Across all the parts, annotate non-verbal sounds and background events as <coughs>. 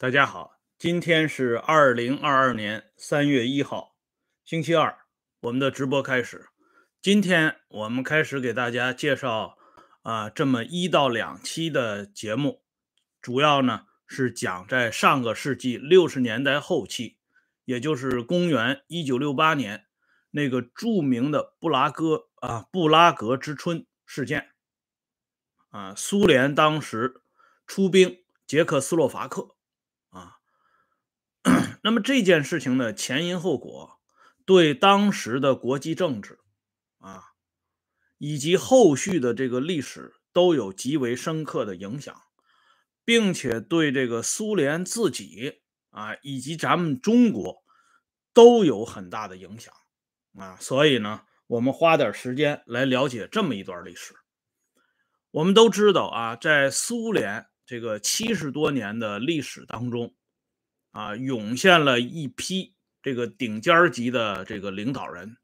大家好，今天是二零二二年三月一号，星期二，我们的直播开始。今天我们开始给大家介绍啊，这么一到两期的节目，主要呢是讲在上个世纪六十年代后期，也就是公元一九六八年那个著名的布拉格啊布拉格之春事件啊，苏联当时出兵捷克斯洛伐克。那么这件事情的前因后果，对当时的国际政治啊，以及后续的这个历史都有极为深刻的影响，并且对这个苏联自己啊，以及咱们中国都有很大的影响啊。所以呢，我们花点时间来了解这么一段历史。我们都知道啊，在苏联这个七十多年的历史当中。啊，涌现了一批这个顶尖级的这个领导人，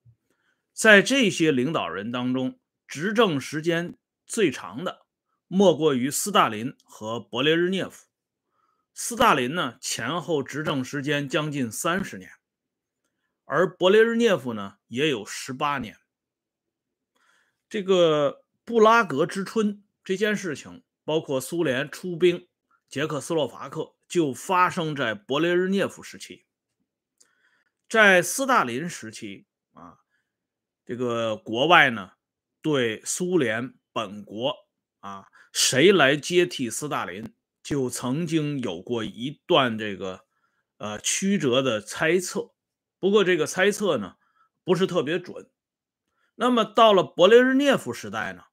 在这些领导人当中，执政时间最长的莫过于斯大林和勃列日涅夫。斯大林呢，前后执政时间将近三十年，而勃列日涅夫呢，也有十八年。这个布拉格之春这件事情，包括苏联出兵捷克斯洛伐克。就发生在勃列日涅夫时期，在斯大林时期啊，这个国外呢对苏联本国啊谁来接替斯大林，就曾经有过一段这个呃曲折的猜测。不过这个猜测呢不是特别准。那么到了勃列日涅夫时代呢，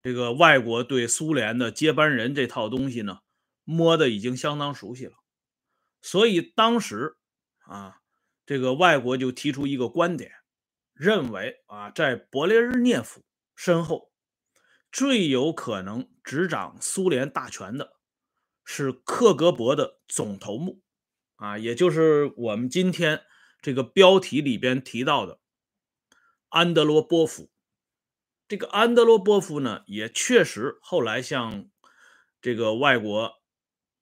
这个外国对苏联的接班人这套东西呢。摸的已经相当熟悉了，所以当时啊，这个外国就提出一个观点，认为啊，在勃列日涅夫身后最有可能执掌苏联大权的是克格勃的总头目啊，也就是我们今天这个标题里边提到的安德罗波夫。这个安德罗波夫呢，也确实后来向这个外国。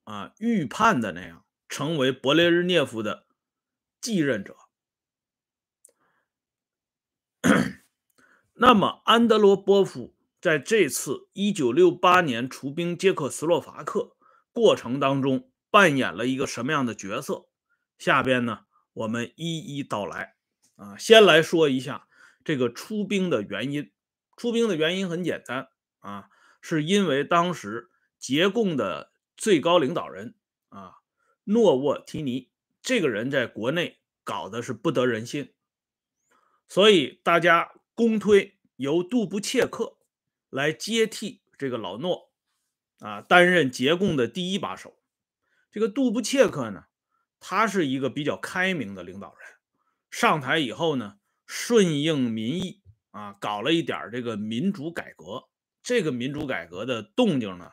啊，预判的那样成为勃列日涅夫的继任者。那么，安德罗波夫在这次1968年出兵捷克斯洛伐克过程当中扮演了一个什么样的角色？下边呢，我们一一道来。啊，先来说一下这个出兵的原因。出兵的原因很简单啊，是因为当时捷共的。最高领导人啊，诺沃提尼这个人在国内搞的是不得人心，所以大家公推由杜布切克来接替这个老诺啊，担任捷共的第一把手。这个杜布切克呢，他是一个比较开明的领导人，上台以后呢，顺应民意啊，搞了一点这个民主改革。这个民主改革的动静呢。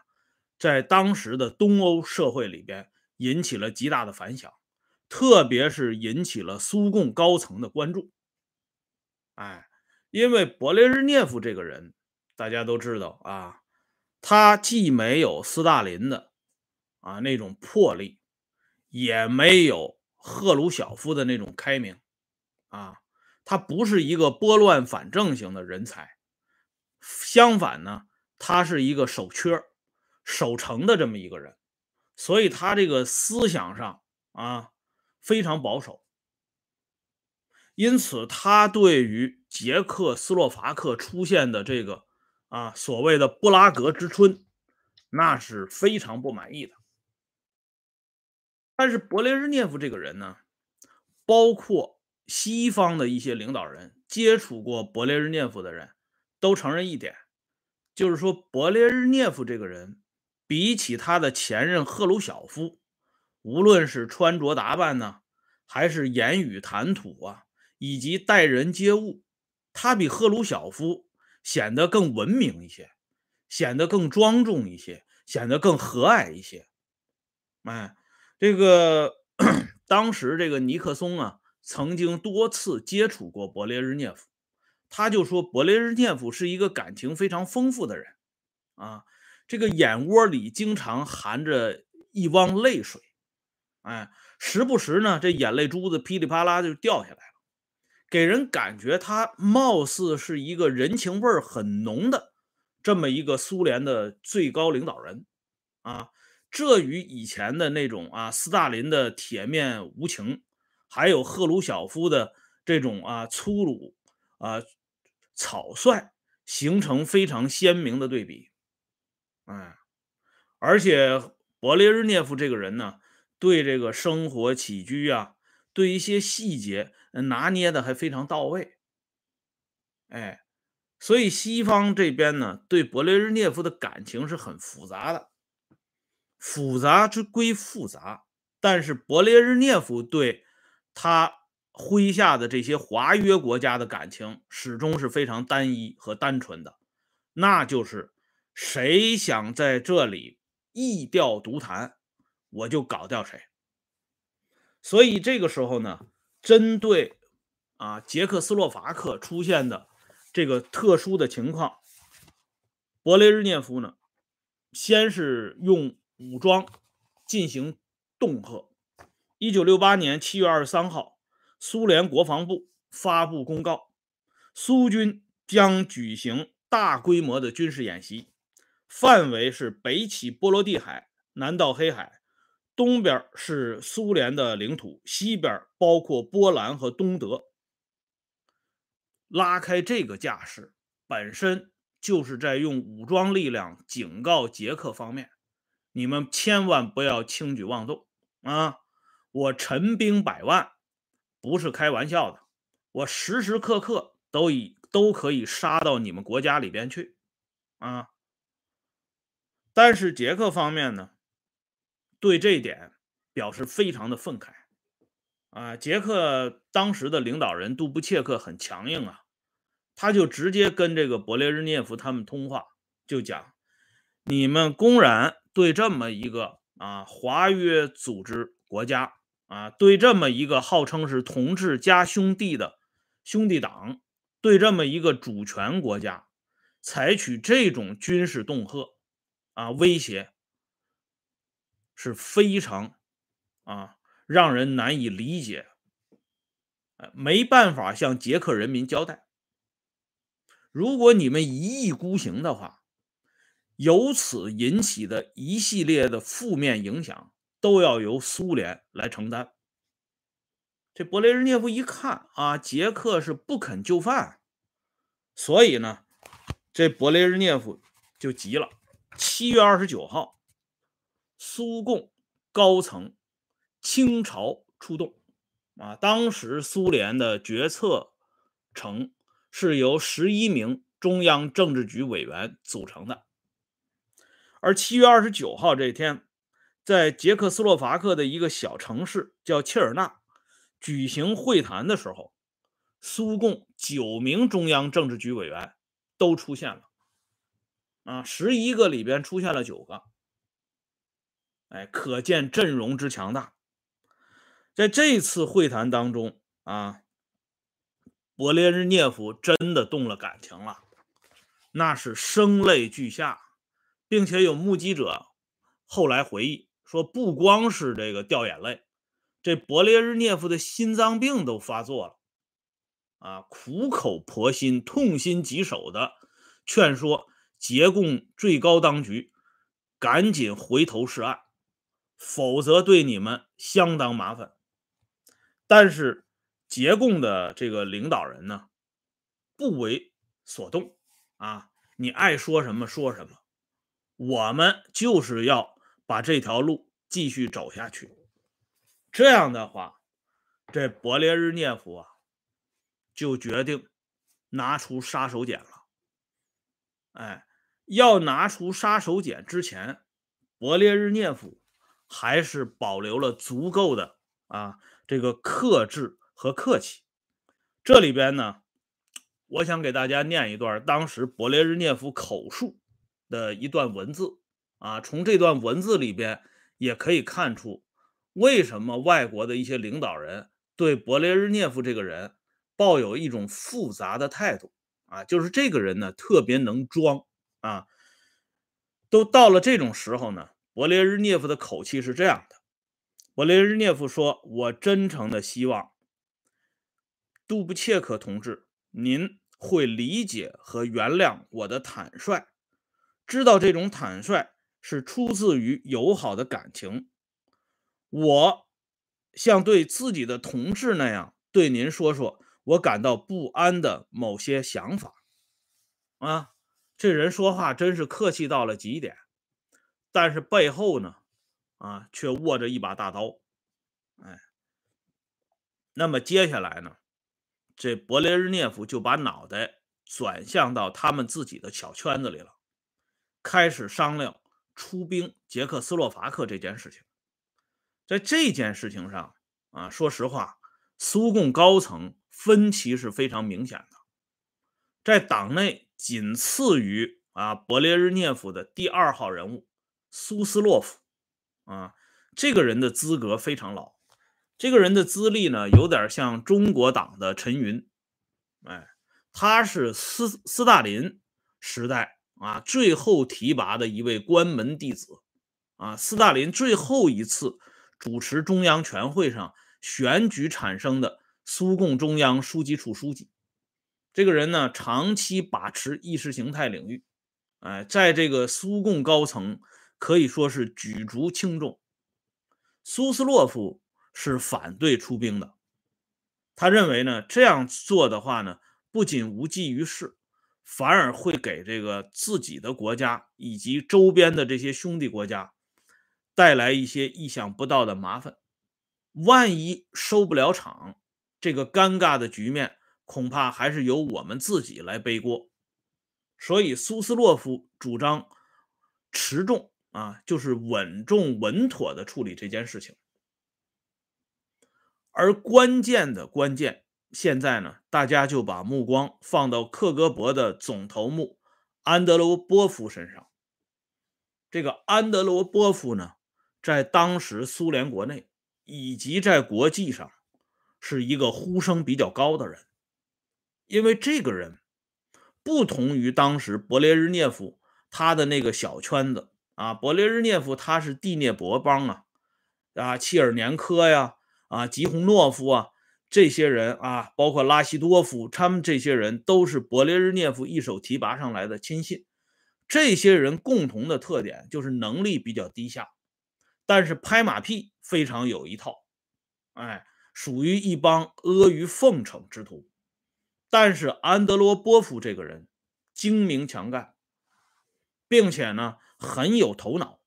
在当时的东欧社会里边引起了极大的反响，特别是引起了苏共高层的关注。哎，因为勃列日涅夫这个人，大家都知道啊，他既没有斯大林的啊那种魄力，也没有赫鲁晓夫的那种开明啊，他不是一个拨乱反正型的人才，相反呢，他是一个守缺。守城的这么一个人，所以他这个思想上啊非常保守，因此他对于捷克斯洛伐克出现的这个啊所谓的布拉格之春，那是非常不满意的。但是勃列日涅夫这个人呢，包括西方的一些领导人接触过勃列日涅夫的人都承认一点，就是说勃列日涅夫这个人。比起他的前任赫鲁晓夫，无论是穿着打扮呢，还是言语谈吐啊，以及待人接物，他比赫鲁晓夫显得更文明一些，显得更庄重一些，显得更和蔼一些。哎，这个 <coughs> 当时这个尼克松啊，曾经多次接触过勃列日涅夫，他就说勃列日涅夫是一个感情非常丰富的人啊。这个眼窝里经常含着一汪泪水，哎，时不时呢，这眼泪珠子噼里啪啦就掉下来了，给人感觉他貌似是一个人情味很浓的这么一个苏联的最高领导人啊。这与以前的那种啊，斯大林的铁面无情，还有赫鲁晓夫的这种啊粗鲁啊草率，形成非常鲜明的对比。哎，而且勃列日涅夫这个人呢。对这个生活起居啊，对一些细节拿捏的还非常到位，哎，所以西方这边呢，对勃列日涅夫的感情是很复杂的，复杂之归复杂，但是勃列日涅夫对他麾下的这些华约国家的感情始终是非常单一和单纯的，那就是谁想在这里异调独谈。我就搞掉谁，所以这个时候呢，针对啊捷克斯洛伐克出现的这个特殊的情况，勃列日涅夫呢，先是用武装进行恫吓。一九六八年七月二十三号，苏联国防部发布公告，苏军将举行大规模的军事演习，范围是北起波罗的海，南到黑海。东边是苏联的领土，西边包括波兰和东德。拉开这个架势，本身就是在用武装力量警告捷克方面：你们千万不要轻举妄动啊！我陈兵百万，不是开玩笑的，我时时刻刻都以都可以杀到你们国家里边去啊！但是捷克方面呢？对这一点表示非常的愤慨啊！捷克当时的领导人杜布切克很强硬啊，他就直接跟这个勃列日涅夫他们通话，就讲：你们公然对这么一个啊华约组织国家啊，对这么一个号称是同志加兄弟的兄弟党，对这么一个主权国家采取这种军事恫吓啊威胁。是非常啊，让人难以理解，没办法向捷克人民交代。如果你们一意孤行的话，由此引起的一系列的负面影响，都要由苏联来承担。这勃列日涅夫一看啊，捷克是不肯就范，所以呢，这勃列日涅夫就急了。七月二十九号。苏共高层倾巢出动啊！当时苏联的决策层是由十一名中央政治局委员组成的。而七月二十九号这天，在捷克斯洛伐克的一个小城市叫切尔纳举行会谈的时候，苏共九名中央政治局委员都出现了啊！十一个里边出现了九个。哎，可见阵容之强大。在这次会谈当中啊，勃列日涅夫真的动了感情了，那是声泪俱下，并且有目击者后来回忆说，不光是这个掉眼泪，这勃列日涅夫的心脏病都发作了啊，苦口婆心、痛心疾首的劝说捷共最高当局赶紧回头是岸。否则对你们相当麻烦。但是捷共的这个领导人呢，不为所动啊！你爱说什么说什么，我们就是要把这条路继续走下去。这样的话，这勃列日涅夫啊，就决定拿出杀手锏了。哎，要拿出杀手锏之前，勃列日涅夫。还是保留了足够的啊，这个克制和客气。这里边呢，我想给大家念一段当时勃列日涅夫口述的一段文字啊。从这段文字里边也可以看出，为什么外国的一些领导人对勃列日涅夫这个人抱有一种复杂的态度啊，就是这个人呢特别能装啊。都到了这种时候呢。勃列日涅夫的口气是这样的：勃列日涅夫说：“我真诚的希望杜布切克同志，您会理解和原谅我的坦率，知道这种坦率是出自于友好的感情。我像对自己的同志那样对您说说我感到不安的某些想法。”啊，这人说话真是客气到了极点，但是背后呢？啊，却握着一把大刀，哎，那么接下来呢，这勃列日涅夫就把脑袋转向到他们自己的小圈子里了，开始商量出兵捷克斯洛伐克这件事情。在这件事情上啊，说实话，苏共高层分歧是非常明显的，在党内仅次于啊勃列日涅夫的第二号人物苏斯洛夫。啊，这个人的资格非常老，这个人的资历呢，有点像中国党的陈云，哎，他是斯斯大林时代啊最后提拔的一位关门弟子，啊，斯大林最后一次主持中央全会上选举产生的苏共中央书记处书记，这个人呢，长期把持意识形态领域，哎，在这个苏共高层。可以说是举足轻重。苏斯洛夫是反对出兵的，他认为呢，这样做的话呢，不仅无济于事，反而会给这个自己的国家以及周边的这些兄弟国家带来一些意想不到的麻烦。万一收不了场，这个尴尬的局面恐怕还是由我们自己来背锅。所以，苏斯洛夫主张持重。啊，就是稳重稳妥的处理这件事情，而关键的关键，现在呢，大家就把目光放到克格勃的总头目安德罗波夫身上。这个安德罗波夫呢，在当时苏联国内以及在国际上，是一个呼声比较高的人，因为这个人不同于当时勃列日涅夫他的那个小圈子。啊，勃列日涅夫他是蒂涅伯邦啊，啊，切尔年科呀，啊，吉洪诺夫啊，这些人啊，包括拉希多夫，他们这些人都是勃列日涅夫一手提拔上来的亲信。这些人共同的特点就是能力比较低下，但是拍马屁非常有一套，哎，属于一帮阿谀奉承之徒。但是安德罗波夫这个人精明强干，并且呢。很有头脑，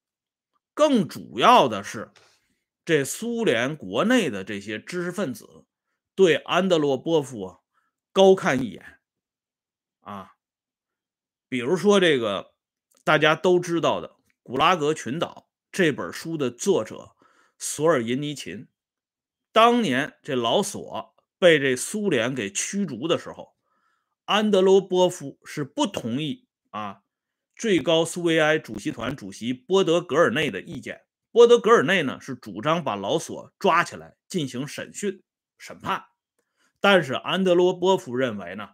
更主要的是，这苏联国内的这些知识分子对安德罗波夫啊高看一眼啊。比如说这个大家都知道的《古拉格群岛》这本书的作者索尔银尼琴，当年这老索被这苏联给驱逐的时候，安德罗波夫是不同意啊。最高苏维埃主席团主席波德格尔内的意见，波德格尔内呢是主张把老索抓起来进行审讯审判，但是安德罗波夫认为呢，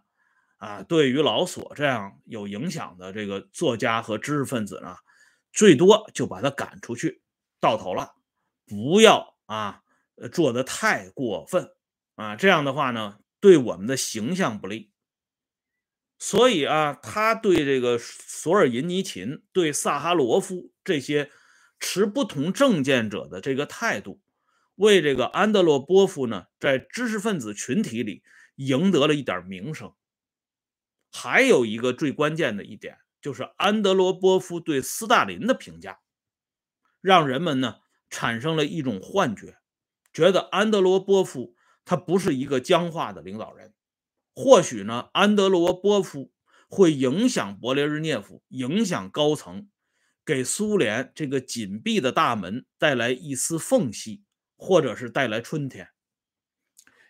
啊，对于老索这样有影响的这个作家和知识分子呢，最多就把他赶出去，到头了，不要啊，做的太过分啊，这样的话呢，对我们的形象不利。所以啊，他对这个索尔银尼琴、对萨哈罗夫这些持不同政见者的这个态度，为这个安德罗波夫呢，在知识分子群体里赢得了一点名声。还有一个最关键的一点，就是安德罗波夫对斯大林的评价，让人们呢产生了一种幻觉，觉得安德罗波夫他不是一个僵化的领导人。或许呢，安德罗波夫会影响勃列日涅夫，影响高层，给苏联这个紧闭的大门带来一丝缝隙，或者是带来春天。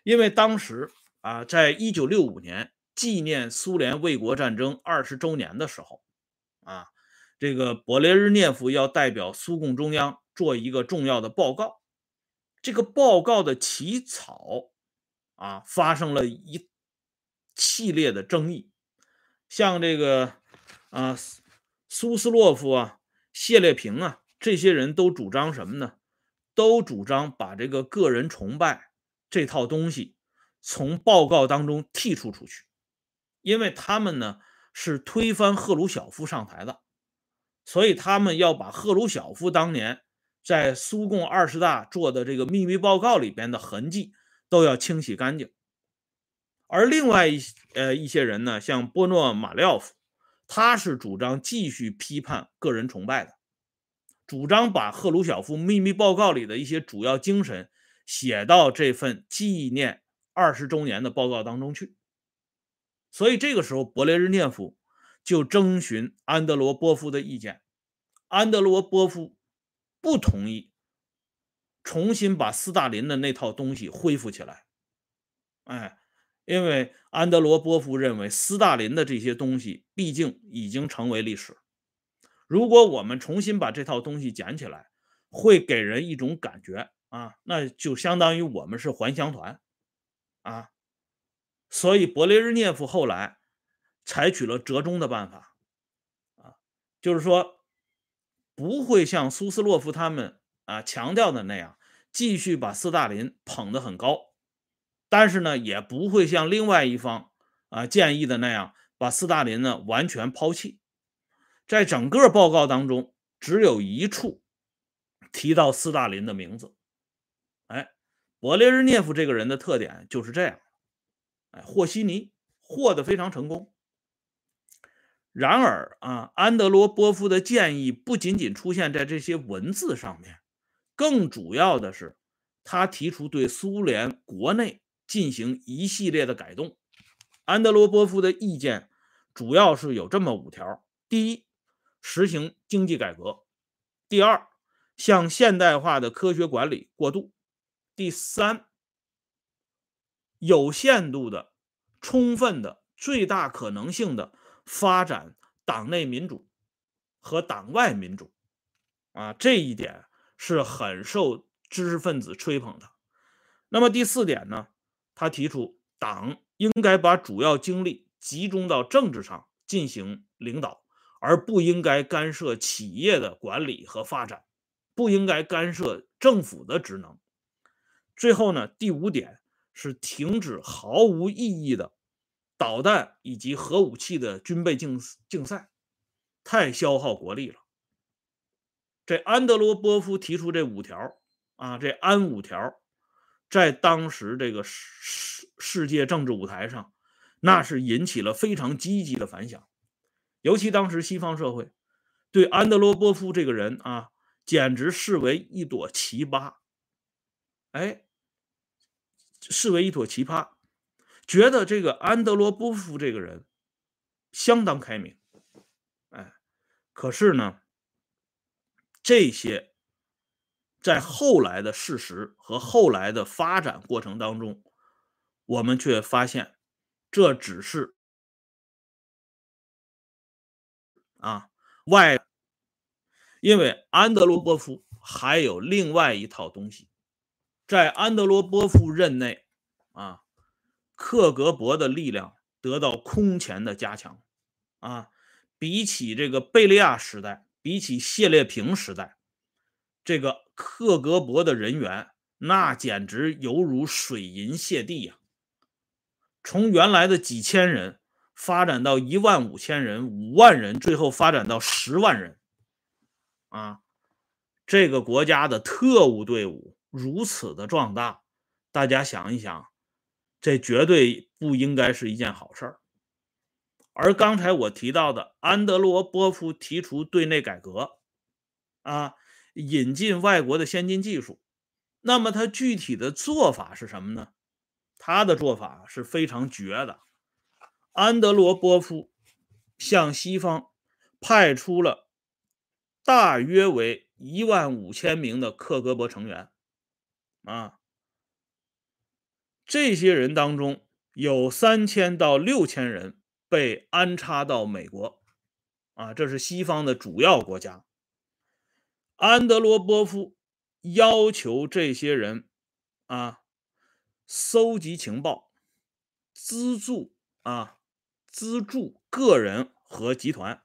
因为当时啊，在一九六五年纪念苏联卫国战争二十周年的时候，啊，这个勃列日涅夫要代表苏共中央做一个重要的报告，这个报告的起草啊，发生了一。系列的争议，像这个啊，苏斯洛夫啊、谢列平啊，这些人都主张什么呢？都主张把这个个人崇拜这套东西从报告当中剔除出去，因为他们呢是推翻赫鲁晓夫上台的，所以他们要把赫鲁晓夫当年在苏共二十大做的这个秘密报告里边的痕迹都要清洗干净。而另外一呃一些人呢，像波诺马廖夫，他是主张继续批判个人崇拜的。主张把赫鲁晓夫秘密报告里的一些主要精神写到这份纪念二十周年的报告当中去，所以这个时候，勃列日涅夫就征询安德罗波夫的意见，安德罗波夫不同意重新把斯大林的那套东西恢复起来，哎，因为安德罗波夫认为斯大林的这些东西毕竟已经成为历史。如果我们重新把这套东西捡起来，会给人一种感觉啊，那就相当于我们是还乡团啊。所以勃列日涅夫后来采取了折中的办法啊，就是说不会像苏斯洛夫他们啊强调的那样，继续把斯大林捧得很高，但是呢，也不会像另外一方啊建议的那样，把斯大林呢完全抛弃。在整个报告当中，只有一处提到斯大林的名字。哎，勃列日涅夫这个人的特点就是这样，哎，和稀泥，和的非常成功。然而啊，安德罗波夫的建议不仅仅出现在这些文字上面，更主要的是他提出对苏联国内进行一系列的改动。安德罗波夫的意见主要是有这么五条：第一，实行经济改革，第二，向现代化的科学管理过渡；第三，有限度的、充分的、最大可能性的发展党内民主和党外民主。啊，这一点是很受知识分子吹捧的。那么第四点呢？他提出，党应该把主要精力集中到政治上进行领导。而不应该干涉企业的管理和发展，不应该干涉政府的职能。最后呢，第五点是停止毫无意义的导弹以及核武器的军备竞竞赛，太消耗国力了。这安德罗波夫提出这五条啊，这安五条，在当时这个世世界政治舞台上，那是引起了非常积极的反响。尤其当时西方社会对安德罗波夫这个人啊，简直视为一朵奇葩，哎，视为一朵奇葩，觉得这个安德罗波夫这个人相当开明，哎，可是呢，这些在后来的事实和后来的发展过程当中，我们却发现这只是。啊，外，因为安德罗波夫还有另外一套东西，在安德罗波夫任内，啊，克格勃的力量得到空前的加强，啊，比起这个贝利亚时代，比起谢列平时代，这个克格勃的人员那简直犹如水银泻地呀，从原来的几千人。发展到一万五千人、五万人，最后发展到十万人，啊，这个国家的特务队伍如此的壮大，大家想一想，这绝对不应该是一件好事儿。而刚才我提到的安德罗波夫提出对内改革，啊，引进外国的先进技术，那么他具体的做法是什么呢？他的做法是非常绝的。安德罗波夫向西方派出了大约为一万五千名的克格勃成员，啊，这些人当中有三千到六千人被安插到美国，啊，这是西方的主要国家。安德罗波夫要求这些人啊，搜集情报，资助啊。资助个人和集团，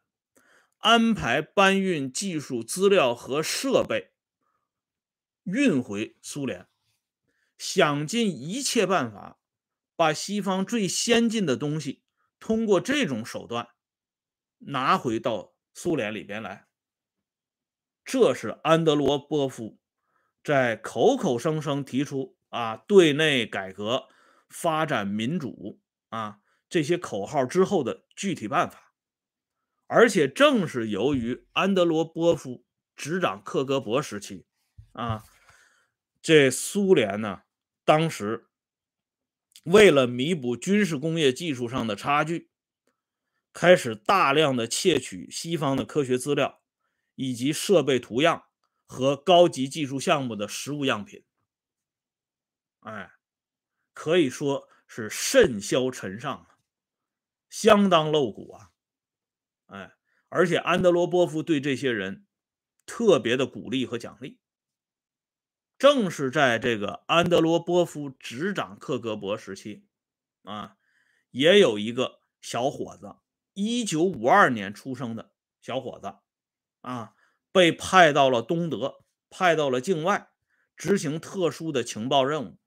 安排搬运技术资料和设备，运回苏联，想尽一切办法把西方最先进的东西通过这种手段拿回到苏联里边来。这是安德罗波夫在口口声声提出啊对内改革、发展民主啊这些口号之后的具体办法。而且正是由于安德罗波夫执掌克格勃时期，啊，这苏联呢，当时为了弥补军事工业技术上的差距，开始大量的窃取西方的科学资料，以及设备图样和高级技术项目的实物样品。哎，可以说是甚嚣尘上啊，相当露骨啊。哎，而且安德罗波夫对这些人特别的鼓励和奖励。正是在这个安德罗波夫执掌克格勃时期，啊，也有一个小伙子，一九五二年出生的小伙子，啊，被派到了东德，派到了境外，执行特殊的情报任务。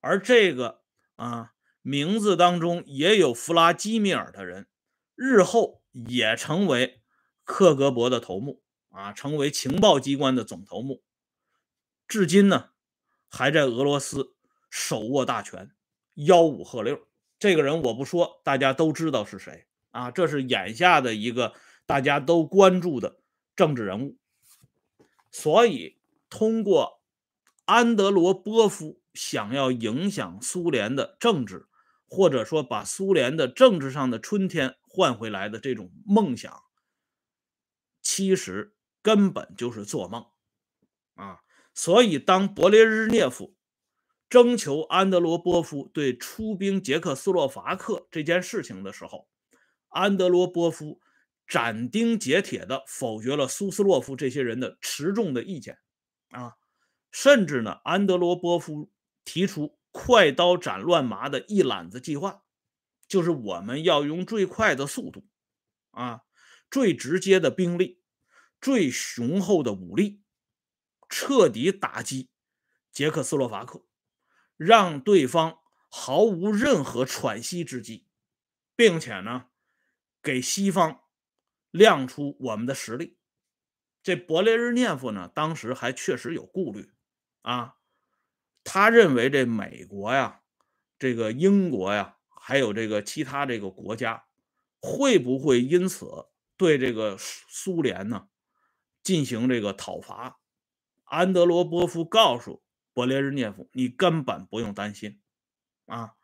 而这个啊，名字当中也有弗拉基米尔的人，日后。也成为克格勃的头目啊，成为情报机关的总头目，至今呢还在俄罗斯手握大权，吆五喝六。这个人我不说，大家都知道是谁啊？这是眼下的一个大家都关注的政治人物。所以，通过安德罗波夫想要影响苏联的政治，或者说把苏联的政治上的春天。换回来的这种梦想，其实根本就是做梦啊！所以，当勃列日涅夫征求安德罗波夫对出兵捷克斯洛伐克这件事情的时候，安德罗波夫斩钉截铁地否决了苏斯洛夫这些人的持重的意见啊！甚至呢，安德罗波夫提出“快刀斩乱麻”的一揽子计划。就是我们要用最快的速度，啊，最直接的兵力，最雄厚的武力，彻底打击捷克斯洛伐克，让对方毫无任何喘息之机，并且呢，给西方亮出我们的实力。这勃列日涅夫呢，当时还确实有顾虑啊，他认为这美国呀，这个英国呀。还有这个其他这个国家会不会因此对这个苏联呢进行这个讨伐？安德罗波夫告诉勃列日涅夫：“你根本不用担心啊！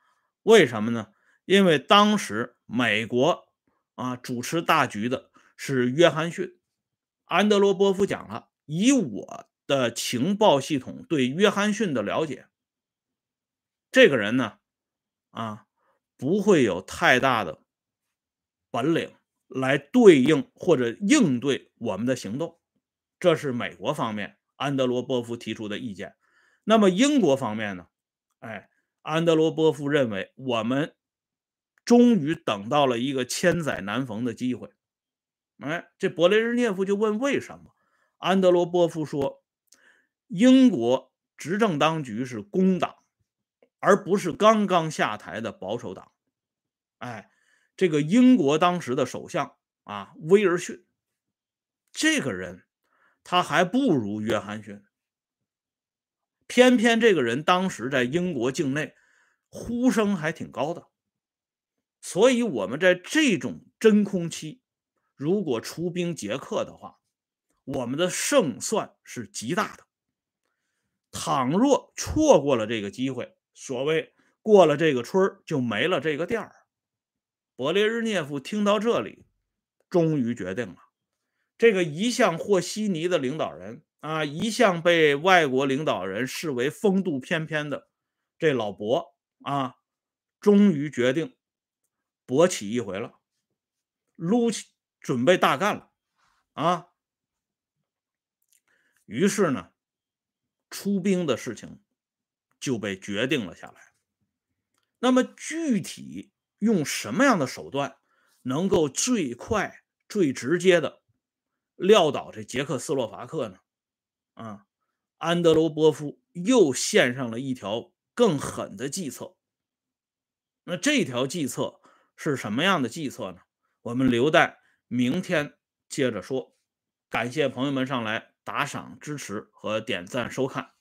为什么呢？因为当时美国啊主持大局的是约翰逊。安德罗波夫讲了，以我的情报系统对约翰逊的了解，这个人呢，啊。”不会有太大的本领来对应或者应对我们的行动，这是美国方面安德罗波夫提出的意见。那么英国方面呢？哎，安德罗波夫认为我们终于等到了一个千载难逢的机会。哎，这勃列日涅夫就问为什么？安德罗波夫说，英国执政当局是工党。而不是刚刚下台的保守党，哎，这个英国当时的首相啊，威尔逊，这个人他还不如约翰逊，偏偏这个人当时在英国境内呼声还挺高的，所以我们在这种真空期，如果出兵捷克的话，我们的胜算是极大的。倘若错过了这个机会，所谓过了这个村就没了这个店儿。勃列日涅夫听到这里，终于决定了：这个一向和稀泥的领导人啊，一向被外国领导人视为风度翩翩的这老伯啊，终于决定勃起一回了，撸起准备大干了啊！于是呢，出兵的事情。就被决定了下来。那么具体用什么样的手段能够最快、最直接的撂倒这捷克斯洛伐克呢？啊，安德罗波夫又献上了一条更狠的计策。那这条计策是什么样的计策呢？我们留待明天接着说。感谢朋友们上来打赏支持和点赞收看，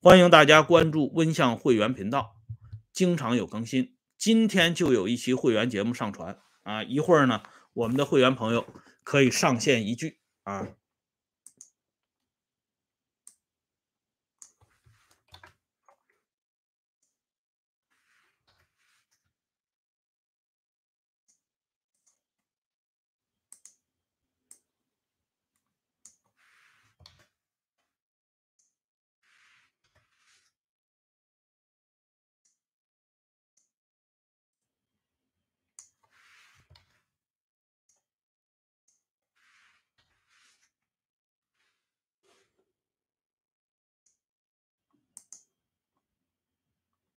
欢迎大家关注温相会员频道，经常有更新。今天就有一期会员节目上传啊，一会儿呢，我们的会员朋友可以上线一句啊。